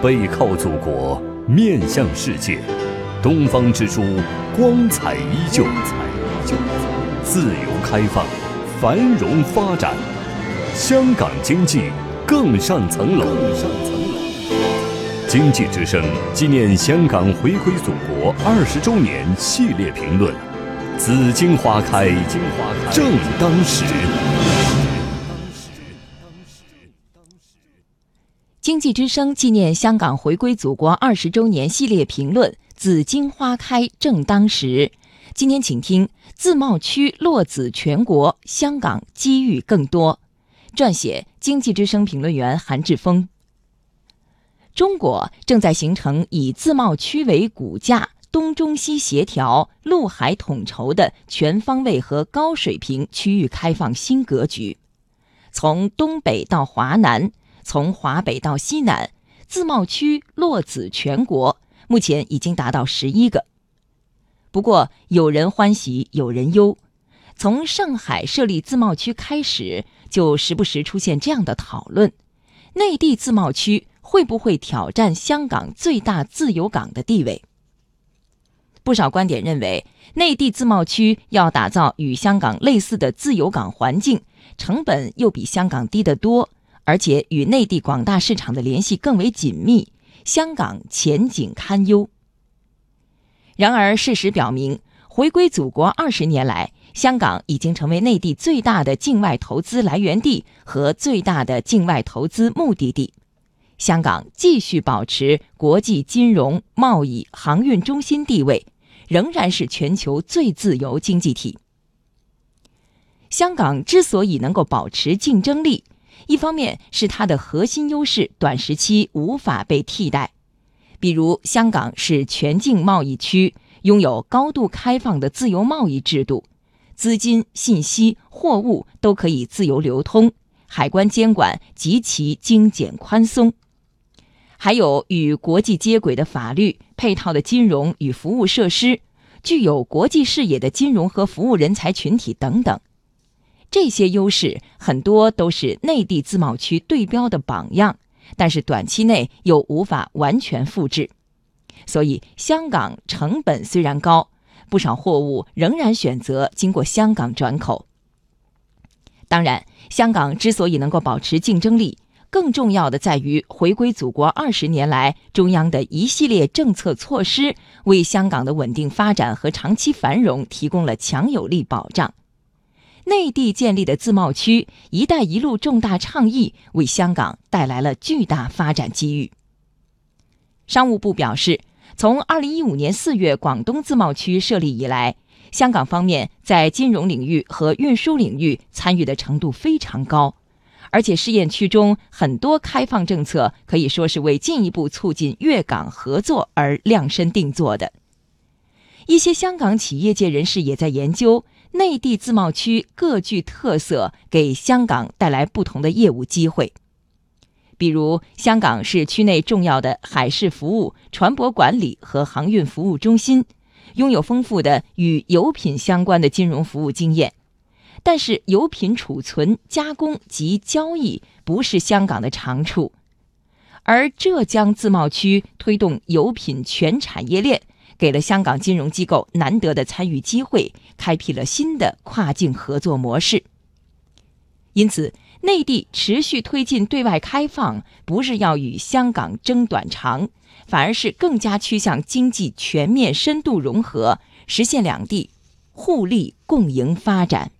背靠祖国，面向世界，东方之珠光彩依旧，自由开放，繁荣发展，香港经济更上层楼。经济之声纪念香港回归祖国二十周年系列评论：紫荆花开正当时。经济之声纪念香港回归祖国二十周年系列评论：紫荆花开正当时。今天请听：自贸区落子全国，香港机遇更多。撰写：经济之声评论员韩志峰。中国正在形成以自贸区为骨架、东中西协调、陆海统筹的全方位和高水平区域开放新格局。从东北到华南，从华北到西南，自贸区落子全国，目前已经达到十一个。不过，有人欢喜，有人忧。从上海设立自贸区开始，就时不时出现这样的讨论：内地自贸区。会不会挑战香港最大自由港的地位？不少观点认为，内地自贸区要打造与香港类似的自由港环境，成本又比香港低得多，而且与内地广大市场的联系更为紧密，香港前景堪忧。然而，事实表明，回归祖国二十年来，香港已经成为内地最大的境外投资来源地和最大的境外投资目的地。香港继续保持国际金融、贸易、航运中心地位，仍然是全球最自由经济体。香港之所以能够保持竞争力，一方面是它的核心优势短时期无法被替代，比如香港是全境贸易区，拥有高度开放的自由贸易制度，资金、信息、货物都可以自由流通，海关监管极其精简宽松。还有与国际接轨的法律配套的金融与服务设施，具有国际视野的金融和服务人才群体等等，这些优势很多都是内地自贸区对标的榜样，但是短期内又无法完全复制。所以，香港成本虽然高，不少货物仍然选择经过香港转口。当然，香港之所以能够保持竞争力。更重要的在于，回归祖国二十年来，中央的一系列政策措施为香港的稳定发展和长期繁荣提供了强有力保障。内地建立的自贸区“一带一路”重大倡议为香港带来了巨大发展机遇。商务部表示，从二零一五年四月广东自贸区设立以来，香港方面在金融领域和运输领域参与的程度非常高。而且试验区中很多开放政策可以说是为进一步促进粤港合作而量身定做的。一些香港企业界人士也在研究内地自贸区各具特色，给香港带来不同的业务机会。比如，香港是区内重要的海事服务、船舶管理和航运服务中心，拥有丰富的与油品相关的金融服务经验。但是油品储存、加工及交易不是香港的长处，而浙江自贸区推动油品全产业链，给了香港金融机构难得的参与机会，开辟了新的跨境合作模式。因此，内地持续推进对外开放，不是要与香港争短长，反而是更加趋向经济全面深度融合，实现两地互利共赢发展。